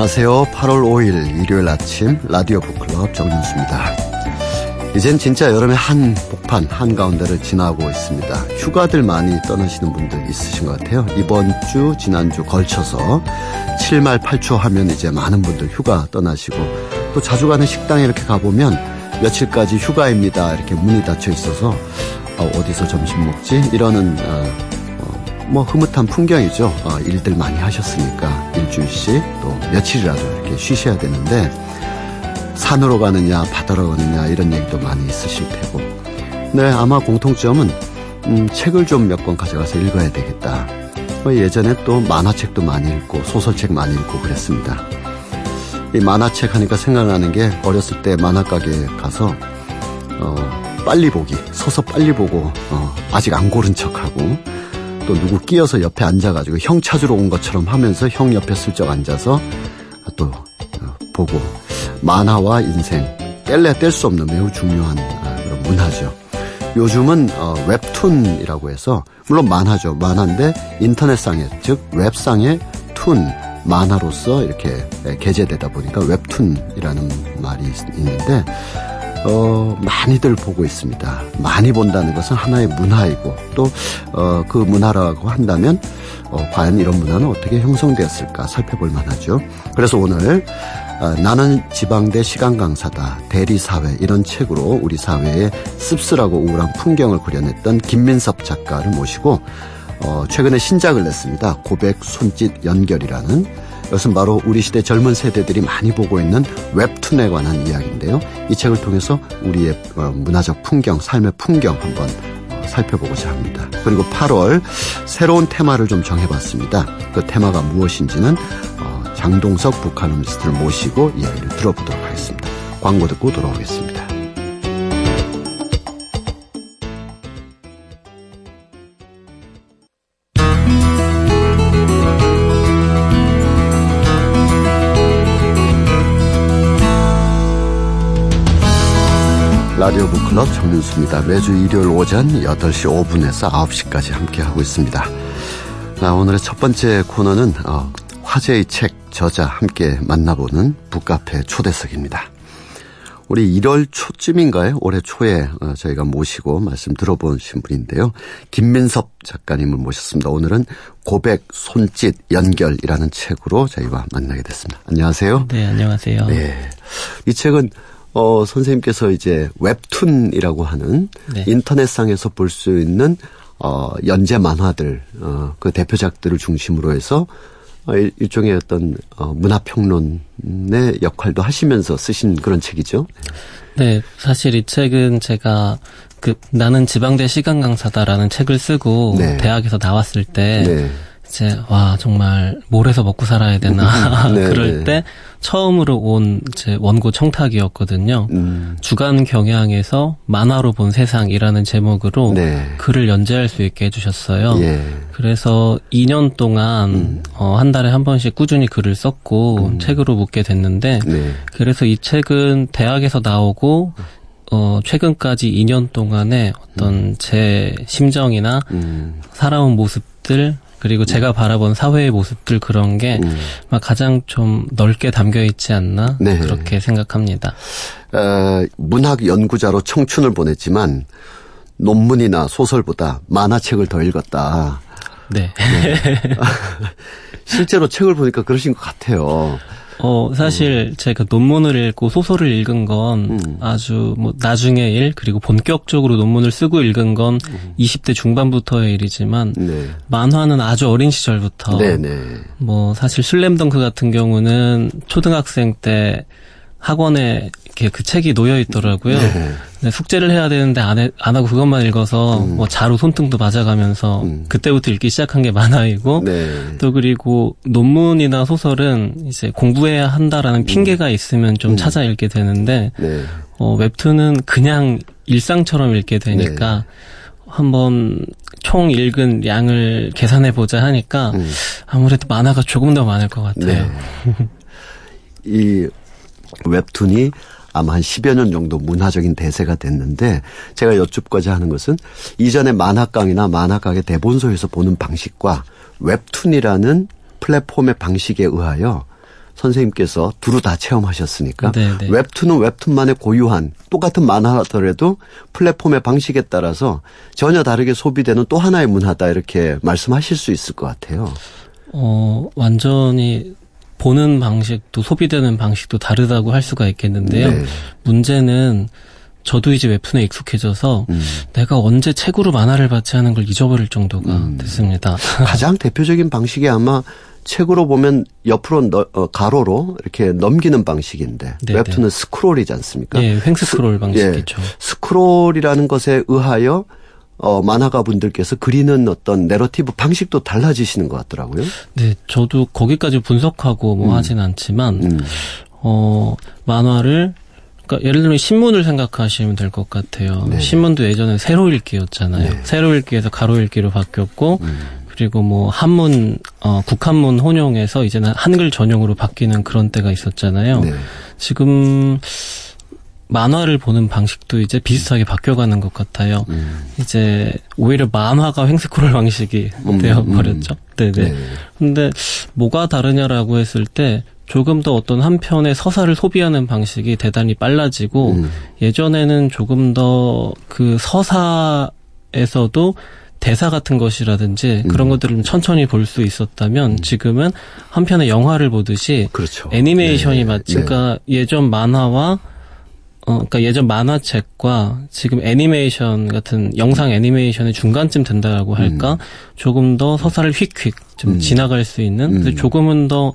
안녕하세요. 8월 5일 일요일 아침 라디오 북클럽 정윤수입니다. 이젠 진짜 여름의 한 복판 한가운데를 지나고 있습니다. 휴가들 많이 떠나시는 분들 있으신 것 같아요. 이번 주, 지난주 걸쳐서 7말 8초 하면 이제 많은 분들 휴가 떠나시고 또 자주 가는 식당에 이렇게 가보면 며칠까지 휴가입니다. 이렇게 문이 닫혀 있어서 어, 어디서 점심 먹지? 이러는 어, 뭐 흐뭇한 풍경이죠. 어, 일들 많이 하셨으니까 일주일씩 또 며칠이라도 이렇게 쉬셔야 되는데 산으로 가느냐 바다로 가느냐 이런 얘기도 많이 있으실 테고 네 아마 공통점은 음, 책을 좀 몇 권 가져가서 읽어야 되겠다. 뭐 예전에 또 만화책도 많이 읽고 소설책 많이 읽고 그랬습니다. 이 만화책 하니까 생각나는 게 어렸을 때 만화가게에 가서 어, 빨리 보기 서서 빨리 보고 어, 아직 안 고른 척하고 또 누구 끼어서 옆에 앉아가지고 형 찾으러 온 것처럼 하면서 형 옆에 슬쩍 앉아서 또 어, 보고 만화와 인생 뗄래야 뗄수 없는 매우 중요한 아, 그런 문화죠. 요즘은 어, 웹툰이라고 해서 물론 만화죠. 만화인데 인터넷상에 즉 웹상의 툰 만화로서 이렇게 게재되다 보니까 웹툰이라는 말이 있는데 어, 많이들 보고 있습니다. 많이 본다는 것은 하나의 문화이고 또, 어, 그 문화라고 한다면, 어, 과연 이런 문화는 어떻게 형성되었을까 살펴볼 만하죠. 그래서 오늘, 어, 나는 지방대 시간 강사다, 대리사회 이런 책으로 우리 사회의 씁쓸하고 우울한 풍경을 그려냈던 김민섭 작가를 모시고, 어, 최근에 신작을 냈습니다. 고백, 손짓, 연결이라는 이것은 바로 우리 시대 젊은 세대들이 많이 보고 있는 웹툰에 관한 이야기인데요. 이 책을 통해서 우리의 어, 문화적 풍경, 삶의 풍경 한번 어, 살펴보고자 합니다. 그리고 8월 새로운 테마를 좀 정해봤습니다. 그 테마가 무엇인지는 어, 장동석 북한음식을 모시고 이야기를 들어보도록 하겠습니다. 광고 듣고 돌아오겠습니다. 클럽 정윤수입니다. 매주 일요일 오전 8시 5분에서 9시까지 함께하고 있습니다. 자, 오늘의 첫 번째 코너는 어, 화제의 책 저자 함께 만나보는 북카페 초대석입니다. 우리 1월 초쯤인가요? 올해 초에 어, 저희가 모시고 말씀 들어보신 분인데요. 김민섭 작가님을 모셨습니다. 오늘은 고백, 손짓, 연결이라는 책으로 저희와 만나게 됐습니다. 안녕하세요. 네, 안녕하세요. 네. 이 책은 어, 선생님께서 이제 웹툰이라고 하는 네. 인터넷상에서 볼 수 있는 어, 연재 만화들, 어, 그 대표작들을 중심으로 해서 어, 일 종의 어떤 어, 문화평론의 역할도 하시면서 쓰신 그런 책이죠. 네, 사실 이 책은 제가 그 나는 지방대 시간 강사다라는 책을 쓰고 네. 대학에서 나왔을 때 네. 이제 와 정말 뭘해서 먹고 살아야 되나 네, 그럴 네. 때 처음으로 온제 원고 청탁이었거든요. 음. 주간 경향에서 만화로 본 세상이라는 제목으로 네. 글을 연재할 수 있게 해주셨어요. 예. 그래서 2년 동안 음. 어, 한 달에 한 번씩 꾸준히 글을 썼고 음. 책으로 묻게 됐는데 네. 그래서 이 책은 대학에서 나오고 어, 최근까지 2년 동안에 어떤 음. 제 심정이나 음. 살아온 모습들 그리고 제가 바라본 사회의 모습들 그런 게 음. 가장 좀 넓게 담겨 있지 않나 네. 그렇게 생각합니다. 어, 문학 연구자로 청춘을 보냈지만 논문이나 소설보다 만화책을 더 읽었다. 네. 네. 실제로 책을 보니까 그러신 것 같아요. 어, 사실 음. 제가 논문을 읽고 소설을 읽은 건 음. 아주 뭐 나중에 일 그리고 본격적으로 논문을 쓰고 읽은 건 음. 20대 중반부터의 일이지만 네. 만화는 아주 어린 시절부터 네네. 네. 뭐 사실 슬램덩크 같은 경우는 초등학생 때 학원에 이렇게 그 책이 놓여 있더라고요. 네. 숙제를 해야 되는데 안, 해, 안 하고 그것만 읽어서 음. 뭐 자로 손등도 맞아가면서 음. 그때부터 읽기 시작한 게 만화이고 네. 또 그리고 논문이나 소설은 이제 공부해야 한다라는 음. 핑계가 있으면 좀 음. 찾아 읽게 되는데 네. 어, 웹툰은 그냥 일상처럼 읽게 되니까 네. 한번 총 읽은 양을 계산해 보자 하니까 음. 아무래도 만화가 조금 더 많을 것 같아요. 네. 이 웹툰이 아마 한 10여 년 정도 문화적인 대세가 됐는데 제가 여쭙고자 하는 것은 이전에 만화강이나 만화가게 대본소에서 보는 방식과 웹툰이라는 플랫폼의 방식에 의하여 선생님께서 두루 다 체험하셨으니까 네네. 네. 웹툰은 웹툰만의 고유한 똑같은 만화더라도 플랫폼의 방식에 따라서 전혀 다르게 소비되는 또 하나의 문화다 이렇게 말씀하실 수 있을 것 같아요. 어 완전히 보는 방식도 소비되는 방식도 다르다고 할 수가 있겠는데요. 네. 문제는 저도 이제 웹툰에 익숙해져서 음. 내가 언제 책으로 만화를 받지 하는 걸 잊어버릴 정도가 음. 됐습니다. 가장 대표적인 방식이 아마 책으로 보면 옆으로 너, 어, 가로로 이렇게 넘기는 방식인데 네네. 웹툰은 네. 스크롤이지 않습니까? 예, 횡스크롤 방식이죠. 예, 스크롤이라는 것에 의하여 어, 만화가 분들께서 그리는 어떤 내러티브 방식도 달라지시는 것 같더라고요. 네, 저도 거기까지 분석하고 뭐 음. 하진 않지만, 음. 어, 만화를, 그러니까 예를 들면 신문을 생각하시면 될 것 같아요. 네. 신문도 예전에 세로 읽기였잖아요. 네. 세로 읽기에서 가로 읽기로 바뀌었고, 음. 그리고 뭐 한문, 어, 국한문 혼용해서 이제는 한글 전용으로 바뀌는 그런 때가 있었잖아요. 네. 지금, 만화를 보는 방식도 이제 비슷하게 바뀌어가는 것 같아요. 음. 이제 오히려 만화가 횡스크롤 방식이 음, 되어 버렸죠. 음. 네네. 네. 근데 뭐가 다르냐라고 했을 때 조금 더 어떤 한 편의 서사를 소비하는 방식이 대단히 빨라지고 음. 예전에는 조금 더 그 서사에서도 대사 같은 것이라든지 그런 음. 것들을 천천히 볼 수 있었다면 음. 지금은 한 편의 영화를 보듯이 그렇죠. 애니메이션이 네. 마치 네. 그러니까 예전 만화와 어, 그러니까 예전 만화책과 지금 애니메이션 같은 영상 애니메이션의 중간쯤 된다라고 할까? 음. 조금 더 서사를 휙휙 좀 음. 지나갈 수 있는, 음. 조금은 더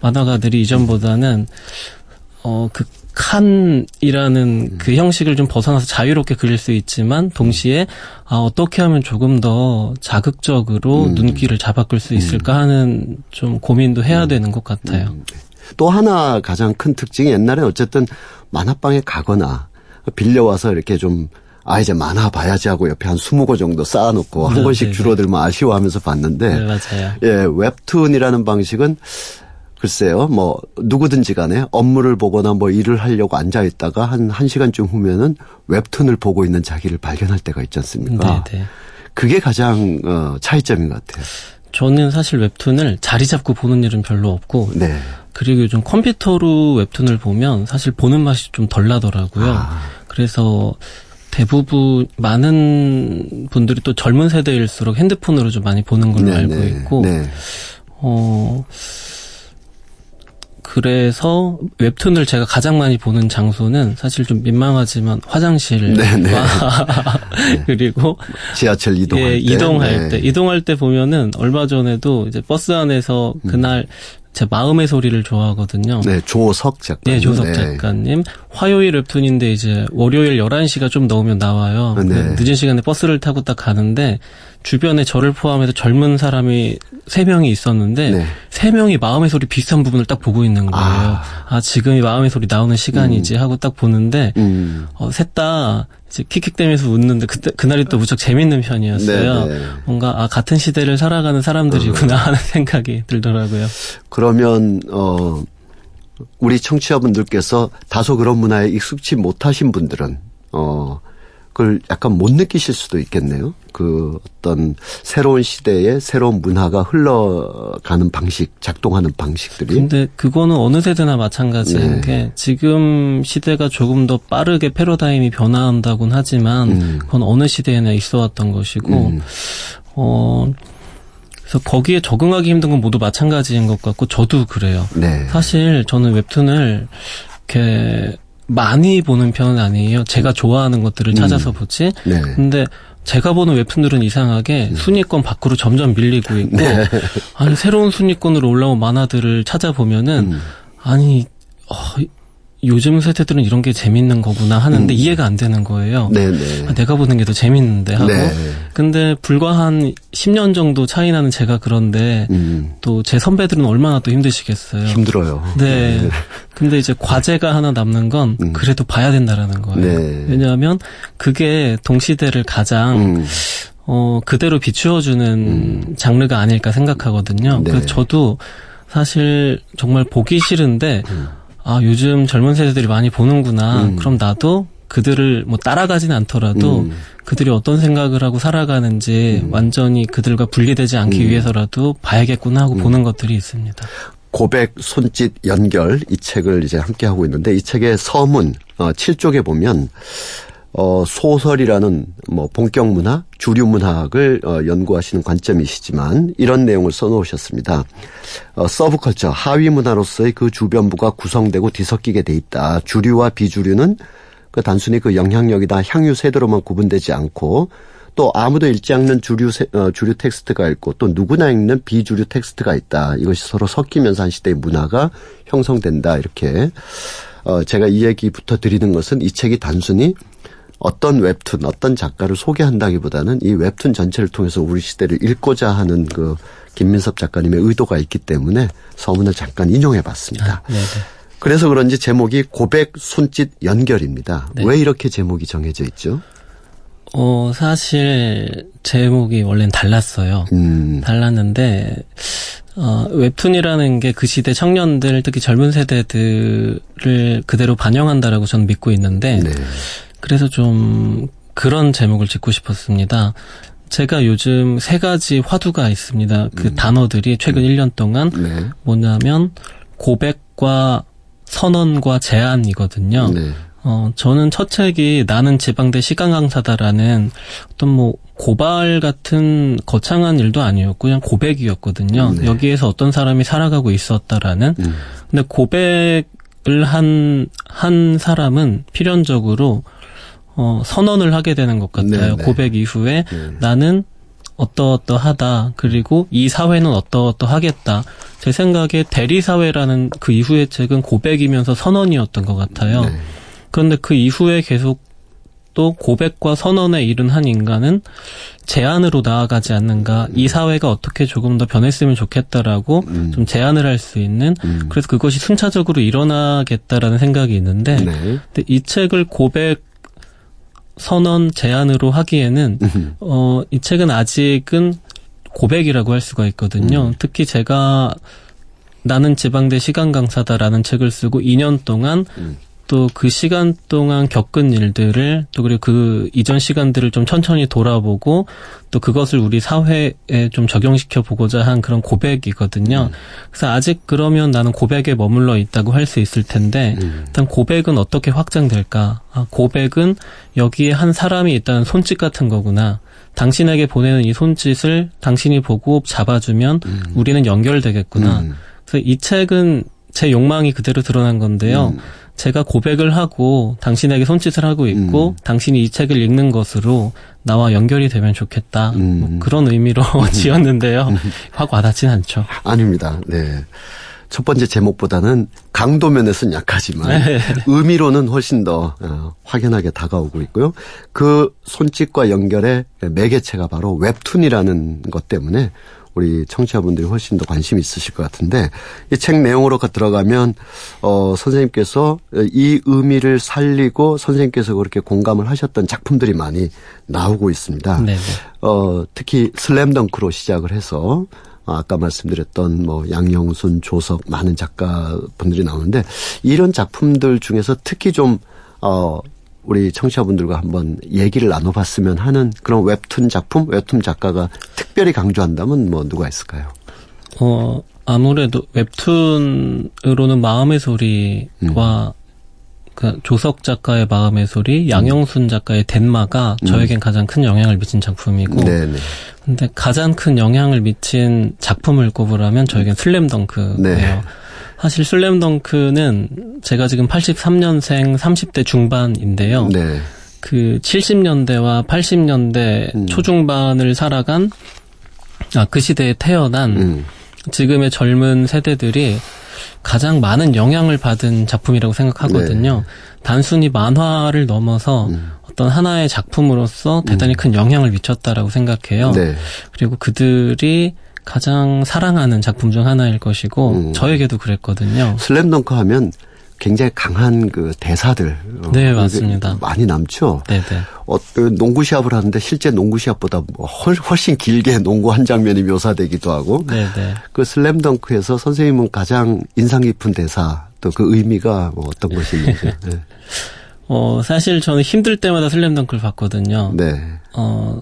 만화가들이 이전보다는 어, 그 칸이라는 음. 그 형식을 좀 벗어나서 자유롭게 그릴 수 있지만 동시에 아 어떻게 하면 조금 더 자극적으로 음. 눈길을 잡아끌 수 있을까 음. 하는 좀 고민도 해야 되는 것 같아요. 또 하나 가장 큰 특징이 옛날에 어쨌든 만화방에 가거나 빌려와서 이렇게 좀 아, 이제 만화 봐야지 하고 옆에 한 20권 정도 쌓아놓고 한 네, 권씩 네, 네. 줄어들면 아쉬워하면서 봤는데. 네, 맞아요. 예, 웹툰이라는 방식은 글쎄요, 뭐, 누구든지 간에 업무를 보거나 뭐 일을 하려고 앉아있다가 한, 한 시간쯤 후면은 웹툰을 보고 있는 자기를 발견할 때가 있지 않습니까? 네, 네. 그게 가장, 어, 차이점인 것 같아요. 저는 사실 웹툰을 자리 잡고 보는 일은 별로 없고, 네. 그리고 요즘 컴퓨터로 웹툰을 보면 사실 보는 맛이 좀 덜 나더라고요. 아. 그래서 대부분 많은 분들이 또 젊은 세대일수록 핸드폰으로 좀 많이 보는 걸로 네, 알고 네, 있고 네. 어 그래서 웹툰을 제가 가장 많이 보는 장소는 사실 좀 민망하지만 화장실 네, 네. 그리고 지하철 이동할 예, 때 이동할 때 이동할 때 보면은 얼마 전에도 이제 버스 안에서 그날 음. 제 마음의 소리를 좋아하거든요. 네, 조석 작가님. 네, 조석 작가님. 화요일 웹툰인데 이제 월요일 11시가 좀 넘으면 나와요. 네. 늦은 시간에 버스를 타고 딱 가는데 주변에 저를 포함해서 젊은 사람이 세 명이 있었는데 네. 세 명이 마음의 소리 비슷한 부분을 딱 보고 있는 거예요. 아, 아 지금이 마음의 소리 나오는 시간이지 음. 하고 딱 보는데 음. 어, 셋 다 이제 킥킥대면서 웃는데 그때 그날이 또 무척 재밌는 편이었어요. 네네. 네. 뭔가 아 같은 시대를 살아가는 사람들이구나 음. 하는 생각이 들더라고요. 그러면 어 우리 청취자분들께서 다소 그런 문화에 익숙치 못하신 분들은 어 그걸 약간 못 느끼실 수도 있겠네요. 그 어떤 새로운 시대의 새로운 문화가 흘러가는 방식, 작동하는 방식들이. 근데 그거는 어느 세대나 마찬가지인 네. 게 지금 시대가 조금 더 빠르게 패러다임이 변화한다곤 하지만 음. 그건 어느 시대에나 있어 왔던 것이고, 음. 어, 그래서 거기에 적응하기 힘든 건 모두 마찬가지인 것 같고 저도 그래요. 네. 사실 저는 웹툰을 이렇게 많이 보는 편은 아니에요. 제가 좋아하는 것들을 찾아서 음. 보지. 네. 근데 제가 보는 웹툰들은 이상하게 음. 순위권 밖으로 점점 밀리고 있고 네. 아니 새로운 순위권으로 올라온 만화들을 찾아보면은 음. 아니 어, 요즘 세대들은 이런 게 재밌는 거구나 하는데 음. 이해가 안 되는 거예요. 네네. 네. 아, 내가 보는 게 더 재밌는데 하고. 네. 근데 불과 한 10년 정도 차이 나는 제가 그런데 음. 또제 선배들은 얼마나 또 힘드시겠어요. 힘들어요. 네. 네. 근데 이제 과제가 하나 남는 건 음. 그래도 봐야 된다라는 거예요. 네. 왜냐하면 그게 동시대를 가장 음. 어, 그대로 비추어주는 음. 장르가 아닐까 생각하거든요. 네. 그래서 저도 사실 정말 보기 싫은데 음. 아, 요즘 젊은 세대들이 많이 보는구나. 음. 그럼 나도 그들을 뭐 따라가진 않더라도 음. 그들이 어떤 생각을 하고 살아가는지 음. 완전히 그들과 분리되지 않기 음. 위해서라도 봐야겠구나 하고 음. 보는 것들이 있습니다. 고백, 손짓, 연결 이 책을 이제 함께 하고 있는데 이 책의 서문 어, 7쪽에 보면 어, 소설이라는 뭐 본격 문화, 주류 문학을 어, 연구하시는 관점이시지만 이런 내용을 써놓으셨습니다. 어, 서브컬처 하위 문화로서의 그 주변부가 구성되고 뒤섞이게 돼 있다. 주류와 비주류는 그 단순히 그 영향력이다 향유 세대로만 구분되지 않고 또 아무도 읽지 않는 주류 어, 주류 텍스트가 있고 또 누구나 읽는 비주류 텍스트가 있다. 이것이 서로 섞이면서 한 시대의 문화가 형성된다. 이렇게 어 제가 이 얘기부터 드리는 것은 이 책이 단순히 어떤 웹툰, 어떤 작가를 소개한다기보다는 이 웹툰 전체를 통해서 우리 시대를 읽고자 하는 그 김민섭 작가님의 의도가 있기 때문에 서문을 잠깐 인용해 봤습니다. 아, 그래서 그런지 제목이 고백, 손짓, 연결입니다. 네. 왜 이렇게 제목이 정해져 있죠? 어, 사실 제목이 원래는 달랐어요. 음. 달랐는데 어, 웹툰이라는 게 그 시대 청년들, 특히 젊은 세대들을 그대로 반영한다라고 저는 믿고 있는데 네. 그래서 좀 그런 제목을 짓고 싶었습니다. 제가 요즘 세 가지 화두가 있습니다. 그 음. 단어들이 최근 음. 1년 동안 네. 뭐냐면 고백과 선언과 제안이거든요. 네. 어, 저는 첫 책이 나는 지방대 시간 강사다라는 어떤 뭐 고발 같은 거창한 일도 아니었고 그냥 고백이었거든요. 네. 여기에서 어떤 사람이 살아가고 있었다라는. 음. 근데 고백을 한, 한 사람은 필연적으로 어, 선언을 하게 되는 것 같아요. 네, 네. 고백 이후에 네. 나는 어떠어떠하다. 그리고 이 사회는 어떠어떠하겠다. 제 생각에 대리사회라는 그 이후의 책은 고백이면서 선언이었던 것 같아요. 네. 그런데 그 이후에 계속 또 고백과 선언에 이른 한 인간은 제안으로 나아가지 않는가 이 사회가 어떻게 조금 더 변했으면 좋겠다라고 음. 좀 제안을 할 수 있는 음. 그래서 그것이 순차적으로 일어나겠다라는 생각이 있는데 네. 근데 이 책을 고백 선언 제안으로 하기에는 음. 어이 책은 아직은 고백이라고 할 수가 있거든요. 음. 특히 제가 나는 지방대 시간 강사다라는 책을 쓰고 2년 동안 음. 또 그 시간 동안 겪은 일들을 또 그리고 그 이전 시간들을 좀 천천히 돌아보고 또 그것을 우리 사회에 좀 적용시켜 보고자 한 그런 고백이거든요. 음. 그래서 아직 그러면 나는 고백에 머물러 있다고 할 수 있을 텐데 음. 일단 고백은 어떻게 확장될까? 아, 고백은 여기에 한 사람이 있다는 손짓 같은 거구나. 당신에게 보내는 이 손짓을 당신이 보고 잡아주면 음. 우리는 연결되겠구나. 음. 그래서 이 책은 제 욕망이 그대로 드러난 건데요. 음. 제가 고백을 하고 당신에게 손짓을 하고 있고 음. 당신이 이 책을 읽는 것으로 나와 연결이 되면 좋겠다. 음. 뭐 그런 의미로 음. 지었는데요. 음. 확 와닿진 않죠. 아닙니다. 네. 첫 번째 제목보다는 강도 면에서는 약하지만 네. 의미로는 훨씬 더 어, 확연하게 다가오고 있고요. 그 손짓과 연결의 매개체가 바로 웹툰이라는 것 때문에 우리 청취자분들이 훨씬 더 관심 있으실 것 같은데 이 책 내용으로 들어가면 어 선생님께서 이 의미를 살리고 선생님께서 그렇게 공감을 하셨던 작품들이 많이 나오고 있습니다. 네네. 네. 어 특히 슬램덩크로 시작을 해서 아까 말씀드렸던 뭐 양영순, 조석 많은 작가분들이 나오는데 이런 작품들 중에서 특히 좀 어 우리 청취자분들과 한번 얘기를 나눠봤으면 하는 그런 웹툰 작품, 웹툰 작가가 특별히 강조한다면 뭐 누가 있을까요? 어, 아무래도 웹툰으로는 마음의 소리와 음. 그 조석 작가의 마음의 소리, 음. 양영순 작가의 덴마가 음. 저에겐 가장 큰 영향을 미친 작품이고, 네네. 근데 가장 큰 영향을 미친 작품을 꼽으라면 저에겐 슬램덩크예요. 네. 사실 슬램덩크는 제가 지금 83년생 30대 중반인데요. 네. 그 70년대와 80년대 음. 초중반을 살아간 아, 그 시대에 태어난 음. 지금의 젊은 세대들이 가장 많은 영향을 받은 작품이라고 생각하거든요. 네. 단순히 만화를 넘어서 음. 어떤 하나의 작품으로서 대단히 음. 큰 영향을 미쳤다라고 생각해요. 네. 그리고 그들이 가장 사랑하는 작품 중 하나일 것이고 음. 저에게도 그랬거든요. 슬램덩크 하면 굉장히 강한 그 대사들 어, 네 맞습니다 많이 남죠. 네네. 어, 그 농구 시합을 하는데 실제 농구 시합보다 뭐 훨씬 길게 농구 한 장면이 묘사되기도 하고. 네네. 그 슬램덩크에서 선생님은 가장 인상 깊은 대사 또 그 의미가 뭐 어떤 있는지. 네. 어 사실 저는 힘들 때마다 슬램덩크를 봤거든요. 네. 어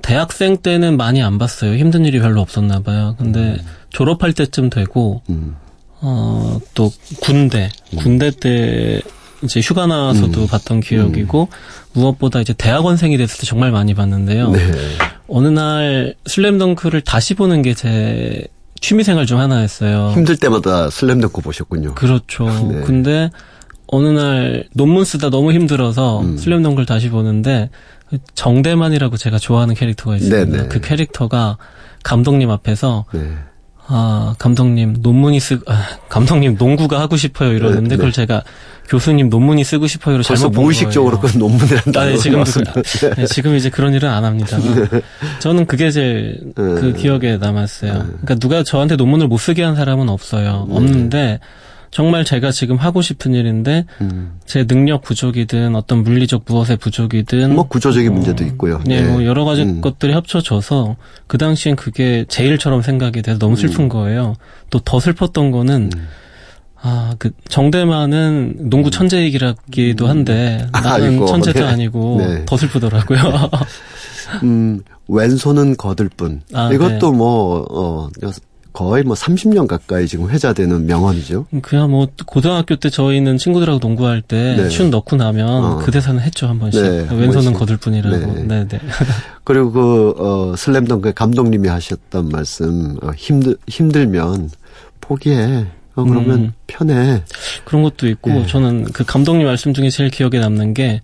대학생 때는 많이 안 봤어요. 힘든 일이 별로 없었나 봐요. 근데 음. 졸업할 때쯤 되고 음. 어, 또 군대, 음. 군대 때 이제 휴가 나와서도 음. 봤던 기억이고 음. 무엇보다 이제 대학원생이 됐을 때 정말 많이 봤는데요. 네. 어느 날 슬램덩크를 다시 보는 게제 취미생활 중 하나였어요. 힘들 때마다 슬램덩크 보셨군요. 그렇죠. 네. 근데 어느 날 논문 쓰다 너무 힘들어서 음. 슬램덩크를 다시 보는데 정대만이라고 제가 좋아하는 캐릭터가 있습니다. 네네. 네. 그 캐릭터가 감독님 앞에서 네. 아 감독님 논문이 쓰 아, 감독님 농구가 하고 싶어요 이러는데 네, 그걸 네. 제가 교수님 논문이 쓰고 싶어요를 잘못 본 무의식적으로 그 논문이란다. 아, 네, 지금 그, 네, 지금 이제 그런 일은 안 합니다. 네. 저는 그게 제일 그 기억에 남았어요. 그러니까 누가 저한테 논문을 못 쓰게 한 사람은 없어요. 없는데 정말 제가 지금 하고 싶은 일인데 음. 제 능력 부족이든 어떤 물리적 무엇의 부족이든 뭐 구조적인 어, 문제도 있고요. 네, 네, 뭐 여러 가지 음. 것들이 합쳐져서 그 당시엔 그게 제 일처럼 생각이 돼서 너무 슬픈 음. 거예요. 또 더 슬펐던 거는 음. 아, 그 정대만은 농구 음. 천재이기라기도 한데 나는 아이고, 천재도 네. 아니고 네. 더 슬프더라고요. 음, 왼손은 거들 뿐. 아, 이것도 네. 뭐 어, 거의 뭐 30년 가까이 지금 회자되는 명언이죠. 그냥 뭐 고등학교 때 저희는 친구들하고 농구할 때슛 네. 넣고 나면 어. 그 대사는 했죠 한 번씩. 네, 왼손은 거들 뿐이라고. 네, 네. 네. 그리고 그 어, 슬램덩크 감독님이 하셨던 말씀 어, 힘들 힘들면 포기해. 어, 그러면 음. 편해. 그런 것도 있고 네. 저는 그 감독님 말씀 중에 제일 기억에 남는 게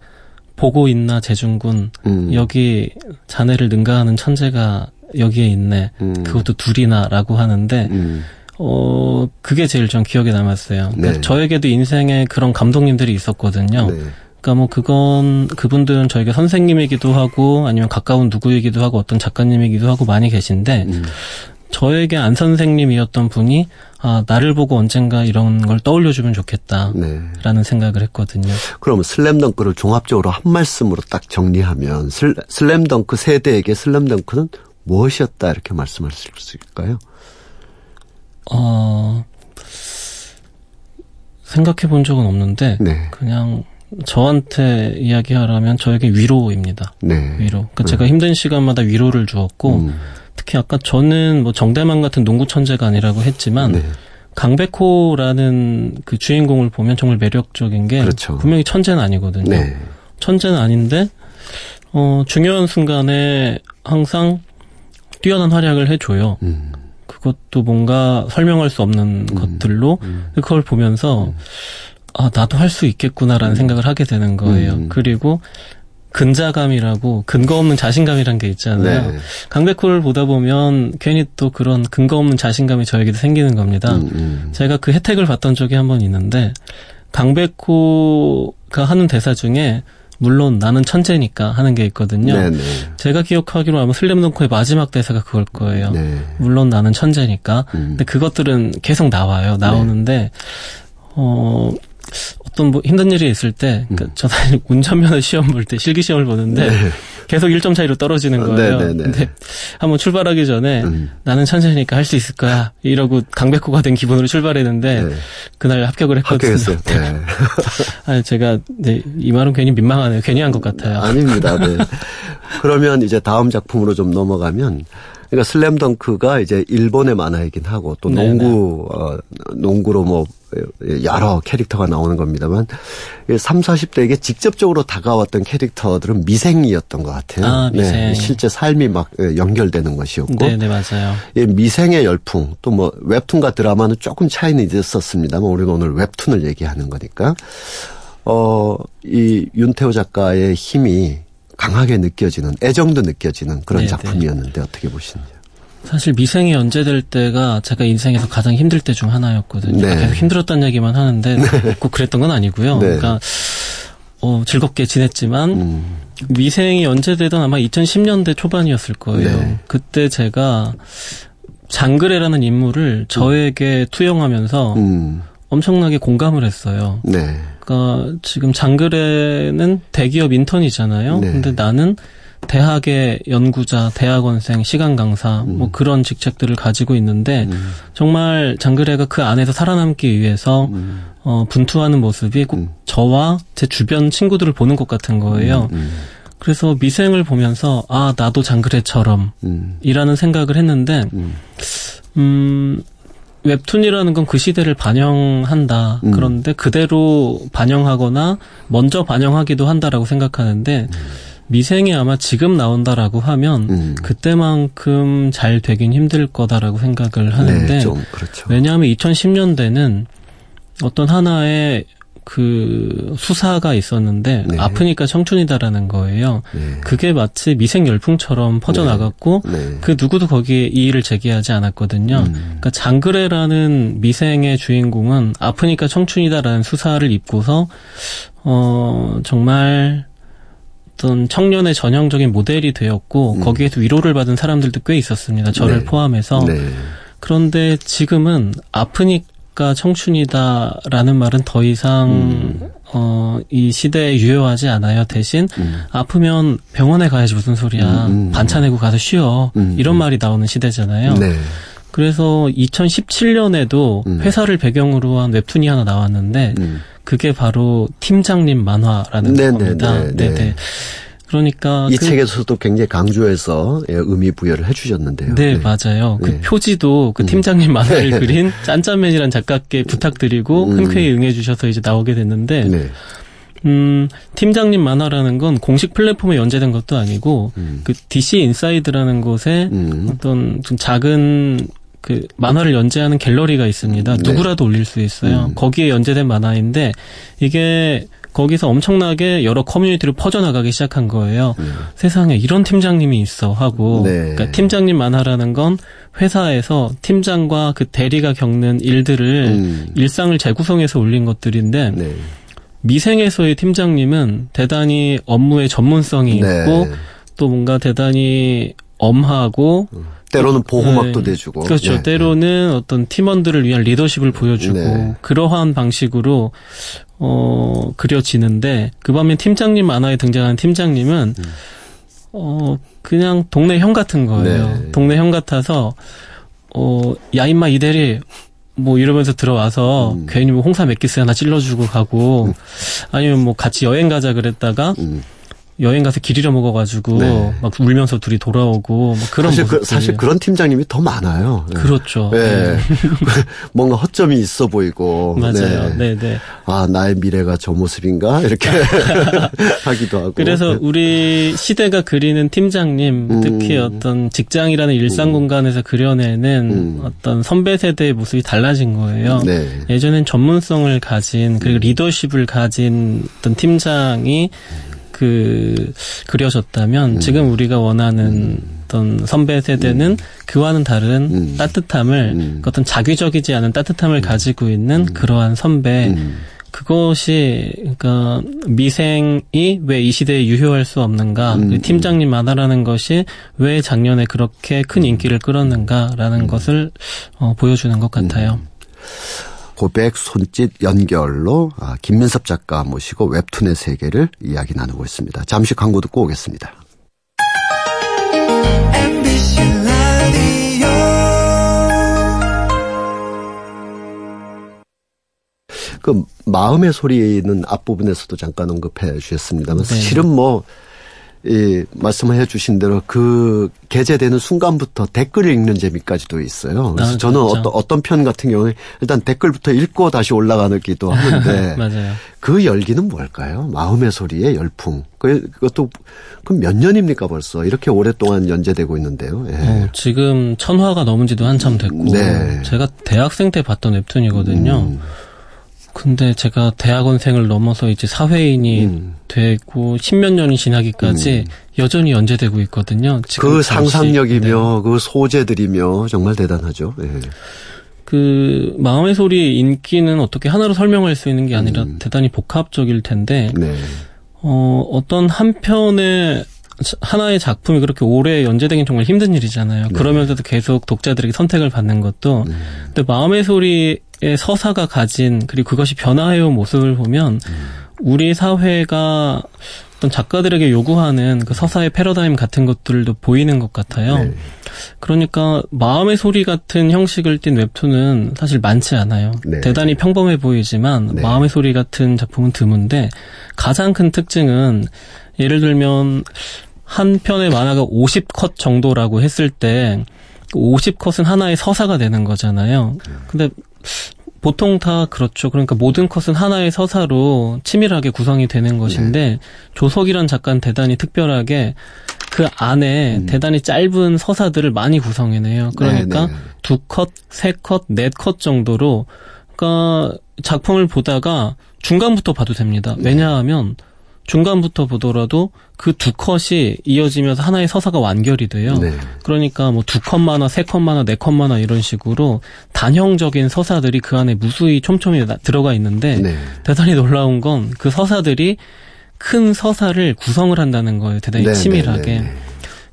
보고 있나 재중군 음. 여기 자네를 능가하는 천재가 여기에 있네. 음. 그것도 둘이나라고 하는데 음. 어 그게 제일 전 기억에 남았어요. 그러니까 네. 저에게도 인생에 그런 감독님들이 있었거든요. 네. 그러니까 뭐 그건 그분들은 저에게 선생님이기도 하고 아니면 가까운 누구이기도 하고 어떤 작가님이기도 하고 많이 계신데 음. 저에게 안 선생님이었던 분이 아 나를 보고 언젠가 이런 걸 떠올려주면 좋겠다라는 네. 생각을 했거든요. 그럼 슬램덩크를 종합적으로 한 말씀으로 딱 정리하면 슬, 슬램덩크 세대에게 슬램덩크는 무엇이었다 이렇게 말씀하실 수 있을까요? 어, 생각해 본 적은 없는데 네. 그냥 저한테 이야기하라면 저에게 위로입니다. 네. 위로. 그러니까 네. 제가 힘든 시간마다 위로를 주었고 음. 특히 아까 저는 뭐 정대만 같은 농구 천재가 아니라고 했지만 네. 강백호라는 그 주인공을 보면 정말 매력적인 게 그렇죠. 분명히 천재는 아니거든요. 네. 천재는 아닌데 어 중요한 순간에 항상 뛰어난 활약을 해줘요. 음. 그것도 뭔가 설명할 수 없는 음. 것들로 음. 그걸 보면서 음. 아 나도 할 수 있겠구나라는 음. 생각을 하게 되는 거예요. 음. 그리고 근자감이라고 근거 없는 자신감이란 게 있잖아요. 네. 강백호를 보다 보면 괜히 또 그런 근거 없는 자신감이 저에게도 생기는 겁니다. 제가 그 혜택을 받던 적이 한 번 있는데 강백호가 하는 대사 중에 물론 나는 천재니까 하는 게 있거든요. 네네. 네. 제가 기억하기로 아마 슬램덩크의 마지막 대사가 그걸 거예요. 네. 물론 나는 천재니까. 음. 근데 그것들은 계속 나와요. 나오는데 네. 어 어떤 뭐 힘든 일이 있을 때, 그 음. 저 사실 운전면허 시험 볼 때 실기 시험을 보는데 네. 계속 1점 차이로 떨어지는 거예요. 네, 네, 네. 근데 한번 출발하기 전에 음. 나는 천재니까 할 수 있을 거야 이러고 강백호가 된 기분으로 출발했는데 네. 그날 합격을 했거든요. 합격했어요. 네. 아니 제가 네, 이 말은 괜히 민망하네요. 괜히 한 것 같아요. 아닙니다. 네. 그러면 이제 다음 작품으로 좀 넘어가면 그러니까 슬램덩크가 이제 일본의 만화이긴 하고 또 농구 어, 농구로 뭐 여러 캐릭터가 나오는 겁니다만 3, 40대에게 직접적으로 다가왔던 캐릭터들은 미생이었던 것 같아요. 아, 미생. 네, 실제 삶이 막 연결되는 것이었고. 네, 네 맞아요. 예, 미생의 열풍 또 뭐 웹툰과 드라마는 조금 차이는 있었습니다만 우리는 오늘 웹툰을 얘기하는 거니까 어, 이 윤태호 작가의 힘이 강하게 느껴지는 애정도 느껴지는 그런 네네. 작품이었는데 어떻게 보시는지요? 사실 미생이 연재될 때가 제가 인생에서 가장 힘들 때 중 하나였거든요. 네. 계속 힘들었다는 얘기만 하는데 네. 꼭 그랬던 건 아니고요. 네. 그러니까 어, 즐겁게 지냈지만 음. 미생이 연재되던 아마 2010년대 초반이었을 거예요. 네. 그때 제가 장그래라는 인물을 저에게 투영하면서 음. 엄청나게 공감을 했어요. 네. 그러니까 지금 장그래는 대기업 인턴이잖아요. 네. 근데 나는 대학의 연구자, 대학원생, 시간 강사 뭐 음. 뭐 그런 직책들을 가지고 있는데 음. 정말 장그래가 그 안에서 살아남기 위해서 음. 어, 분투하는 모습이 꼭 음. 저와 제 주변 친구들을 보는 것 같은 거예요. 음, 음. 그래서 미생을 보면서 아 나도 장그래처럼 이라는 생각을 했는데 음 웹툰이라는 건 그 시대를 반영한다. 음. 그런데 그대로 반영하거나 먼저 반영하기도 한다라고 생각하는데 음. 미생이 아마 지금 나온다라고 하면 음. 그때만큼 잘 되긴 힘들 거다라고 생각을 하는데 네, 그렇죠. 왜냐하면 2010년대는 어떤 하나의 그 수사가 있었는데 네. 아프니까 청춘이다라는 거예요. 네. 그게 마치 미생 열풍처럼 퍼져나갔고 네. 네. 그 누구도 거기에 이의를 제기하지 않았거든요. 음. 그러니까 장그래라는 미생의 주인공은 아프니까 청춘이다라는 수사를 입고서 어 정말 어떤 청년의 전형적인 모델이 되었고 음. 거기에서 위로를 받은 사람들도 꽤 있었습니다. 저를 네. 포함해서. 네. 그런데 지금은 아프니 까 청춘이다라는 말은 더 이상 음. 어, 이 시대에 유효하지 않아요. 대신 음. 아프면 병원에 가야지 무슨 소리야. 음, 음. 반차 내고 가서 쉬어. 음, 이런 말이 나오는 시대잖아요. 네. 그래서 2017년에도 회사를 배경으로 한 웹툰이 하나 나왔는데 그게 바로 팀장님 만화라는 네네네, 겁니다. 네네. 네네. 그러니까 이 그, 책에서도 굉장히 강조해서 예, 의미 부여를 해주셨는데요. 네, 네. 맞아요. 그 네. 표지도 그 음. 팀장님 만화를 네. 그린 짠짠맨이라는 작가께 부탁드리고 음. 흔쾌히 응해주셔서 이제 나오게 됐는데. 네. 음, 팀장님 만화라는 건 공식 플랫폼에 연재된 것도 아니고, 음. 그 DC 인사이드라는 곳에 음. 어떤 좀 작은 그 만화를 연재하는 갤러리가 있습니다. 네. 누구라도 올릴 수 있어요. 음. 거기에 연재된 만화인데 이게 거기서 엄청나게 여러 커뮤니티로 퍼져나가기 시작한 거예요. 음. 세상에 이런 팀장님이 있어 하고 네. 그러니까 팀장님 만화라는 건 회사에서 팀장과 그 대리가 겪는 일들을 음. 일상을 재구성해서 올린 것들인데 네. 미생에서의 팀장님은 대단히 업무의 전문성이 네. 있고 또 뭔가 대단히 엄하고 음. 때로는 보호막도 네. 내주고 그렇죠. 네. 때로는 어떤 팀원들을 위한 리더십을 보여주고 네. 그러한 방식으로 어 그려지는데 그 반면 팀장님 만화에 등장하는 팀장님은 음. 어 그냥 동네 형 같은 거예요. 네. 동네 형 같아서 어야 임마 이대리 뭐 이러면서 들어와서 음. 괜히 뭐 홍사 맥기스 하나 찔러주고 가고 음. 아니면 뭐 같이 여행 가자 그랬다가 음. 여행 가서 길 잃어먹어가지고 네. 막 울면서 둘이 돌아오고 막 그런 사실, 그, 사실 그런 팀장님이 더 많아요. 네. 그렇죠. 네. 네. 뭔가 허점이 있어 보이고. 맞아요. 네. 네, 네. 아 나의 미래가 저 모습인가 이렇게 하기도 하고. 그래서 네. 우리 시대가 그리는 팀장님, 음. 특히 어떤 직장이라는 일상 음. 공간에서 그려내는 음. 어떤 선배 세대의 모습이 달라진 거예요. 네. 예전엔 전문성을 가진 그리고 리더십을 가진 어떤 팀장이 그 그려졌다면 음. 지금 우리가 원하는 음. 어떤 선배 세대는 음. 그와는 다른 음. 따뜻함을 음. 어떤 자기적이지 않은 따뜻함을 음. 가지고 있는 그러한 선배 그것이 그러니까 미생이 왜 이 시대에 유효할 수 없는가 그 팀장님 만화라는 것이 왜 작년에 그렇게 큰 인기를 끌었는가라는 것을 어, 보여주는 것 같아요. 고백, 손짓, 연결로 아, 김민섭 작가 모시고 웹툰의 세계를 이야기 나누고 있습니다. 잠시 광고 듣고 오겠습니다. 그 마음의 소리는 앞부분에서도 잠깐 언급해 주셨습니다만 네. 실은 뭐 이, 말씀해 주신 대로 그 게재되는 순간부터 댓글을 읽는 재미까지도 있어요. 그래서 아, 저는 그렇죠. 어떤, 어떤 편 같은 경우에 일단 댓글부터 읽고 다시 올라가기도 하는데. 맞아요. 그 열기는 뭘까요? 마음의 소리의 열풍. 그, 그것도, 그럼 몇 년입니까 벌써? 이렇게 오랫동안 연재되고 있는데요. 예. 어, 지금 천화가 넘은 지도 한참 됐고. 네. 제가 대학생 때 봤던 웹툰이거든요. 음. 근데 제가 대학원생을 넘어서 이제 사회인이 음. 되고 십몇 년이 지나기까지 음. 여전히 연재되고 있거든요. 그 상상력이며 네. 그 소재들이며 정말 대단하죠. 네. 그 마음의 소리 인기는 어떻게 하나로 설명할 수 있는 게 아니라 음. 대단히 복합적일 텐데 네. 어, 어떤 한 편의 하나의 작품이 그렇게 오래 연재되긴 정말 힘든 일이잖아요. 네. 그러면서도 계속 독자들에게 선택을 받는 것도. 네. 근데 마음의 소리의 서사가 가진 그리고 그것이 변화해온 모습을 보면 음. 우리 사회가 어떤 작가들에게 요구하는 그 서사의 패러다임 같은 것들도 보이는 것 같아요. 네. 그러니까 마음의 소리 같은 형식을 띤 웹툰은 사실 많지 않아요. 네. 대단히 평범해 보이지만 네. 마음의 소리 같은 작품은 드문데 가장 큰 특징은 예를 들면 한 편의 만화가 50컷 정도라고 했을 때 50컷은 하나의 서사가 되는 거잖아요. 근데 보통 다 그렇죠. 그러니까 모든 컷은 하나의 서사로 치밀하게 구성이 되는 것인데 네. 조석이란 작가는 대단히 특별하게 그 안에 음. 대단히 짧은 서사들을 많이 구성해내요. 그러니까 네, 네. 두 컷, 세 컷, 네 컷 정도로 그러니까 작품을 보다가 중간부터 봐도 됩니다. 네. 왜냐하면 중간부터 보더라도 그 두 컷이 이어지면서 하나의 서사가 완결이 돼요. 네. 그러니까 뭐 두 컷만화, 세 컷만화, 네 컷만화 이런 식으로 단형적인 서사들이 그 안에 무수히 촘촘히 들어가 있는데 네. 대단히 놀라운 건 그 서사들이 큰 서사를 구성을 한다는 거예요. 대단히 네, 치밀하게. 네, 네,